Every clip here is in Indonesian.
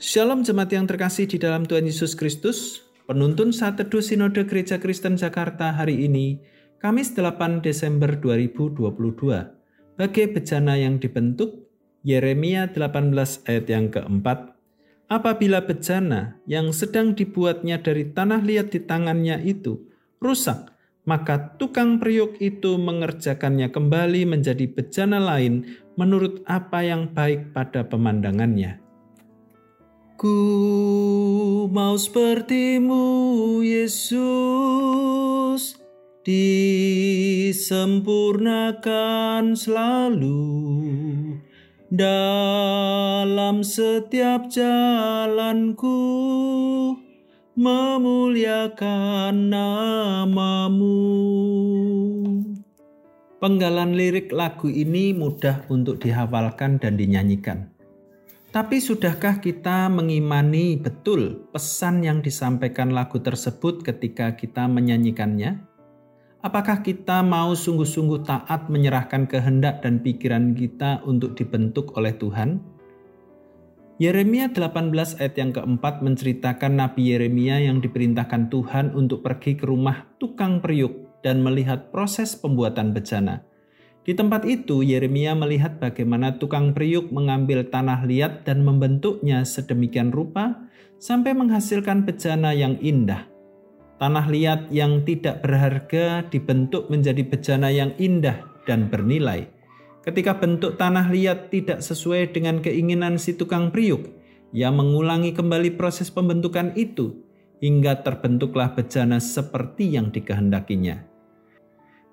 Shalom jemaat yang terkasih di dalam Tuhan Yesus Kristus. Penuntun saat teduh Sinode Gereja Kristen Jakarta hari ini, Kamis 8 Desember 2022. Bagai bejana yang dibentuk, Yeremia 18 ayat yang keempat. Apabila bejana yang sedang dibuatnya dari tanah liat di tangannya itu rusak, maka tukang periuk itu mengerjakannya kembali menjadi bejana lain menurut apa yang baik pada pemandangannya. Ku mau sepertimu Yesus disempurnakan selalu dalam setiap jalanku memuliakan namamu. Penggalan lirik lagu ini mudah untuk dihafalkan dan dinyanyikan. Tapi sudahkah kita mengimani betul pesan yang disampaikan lagu tersebut ketika kita menyanyikannya? Apakah kita mau sungguh-sungguh taat menyerahkan kehendak dan pikiran kita untuk dibentuk oleh Tuhan? Yeremia 18 ayat yang keempat menceritakan Nabi Yeremia yang diperintahkan Tuhan untuk pergi ke rumah tukang periuk dan melihat proses pembuatan bejana. Di tempat itu, Yeremia melihat bagaimana tukang periuk mengambil tanah liat dan membentuknya sedemikian rupa sampai menghasilkan bejana yang indah. Tanah liat yang tidak berharga dibentuk menjadi bejana yang indah dan bernilai. Ketika bentuk tanah liat tidak sesuai dengan keinginan si tukang periuk, ia mengulangi kembali proses pembentukan itu hingga terbentuklah bejana seperti yang dikehendakinya.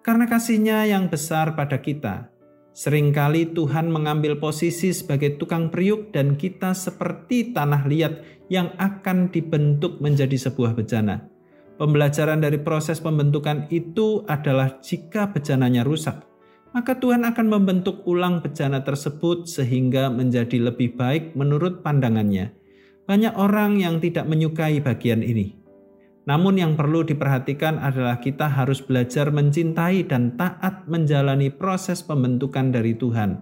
Karena kasihnya yang besar pada kita, sering kali Tuhan mengambil posisi sebagai tukang periuk dan kita seperti tanah liat yang akan dibentuk menjadi sebuah bejana. Pembelajaran dari proses pembentukan itu adalah jika bejananya rusak, maka Tuhan akan membentuk ulang bejana tersebut sehingga menjadi lebih baik menurut pandangannya. Banyak orang yang tidak menyukai bagian ini. Namun yang perlu diperhatikan adalah kita harus belajar mencintai dan taat menjalani proses pembentukan dari Tuhan.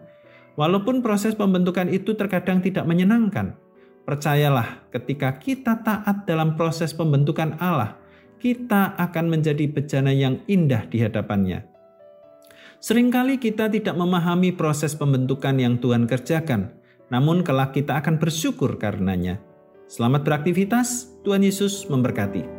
Walaupun proses pembentukan itu terkadang tidak menyenangkan, percayalah ketika kita taat dalam proses pembentukan Allah, kita akan menjadi bejana yang indah di hadapannya. Seringkali kita tidak memahami proses pembentukan yang Tuhan kerjakan, namun kelak kita akan bersyukur karenanya. Selamat beraktivitas, Tuhan Yesus memberkati.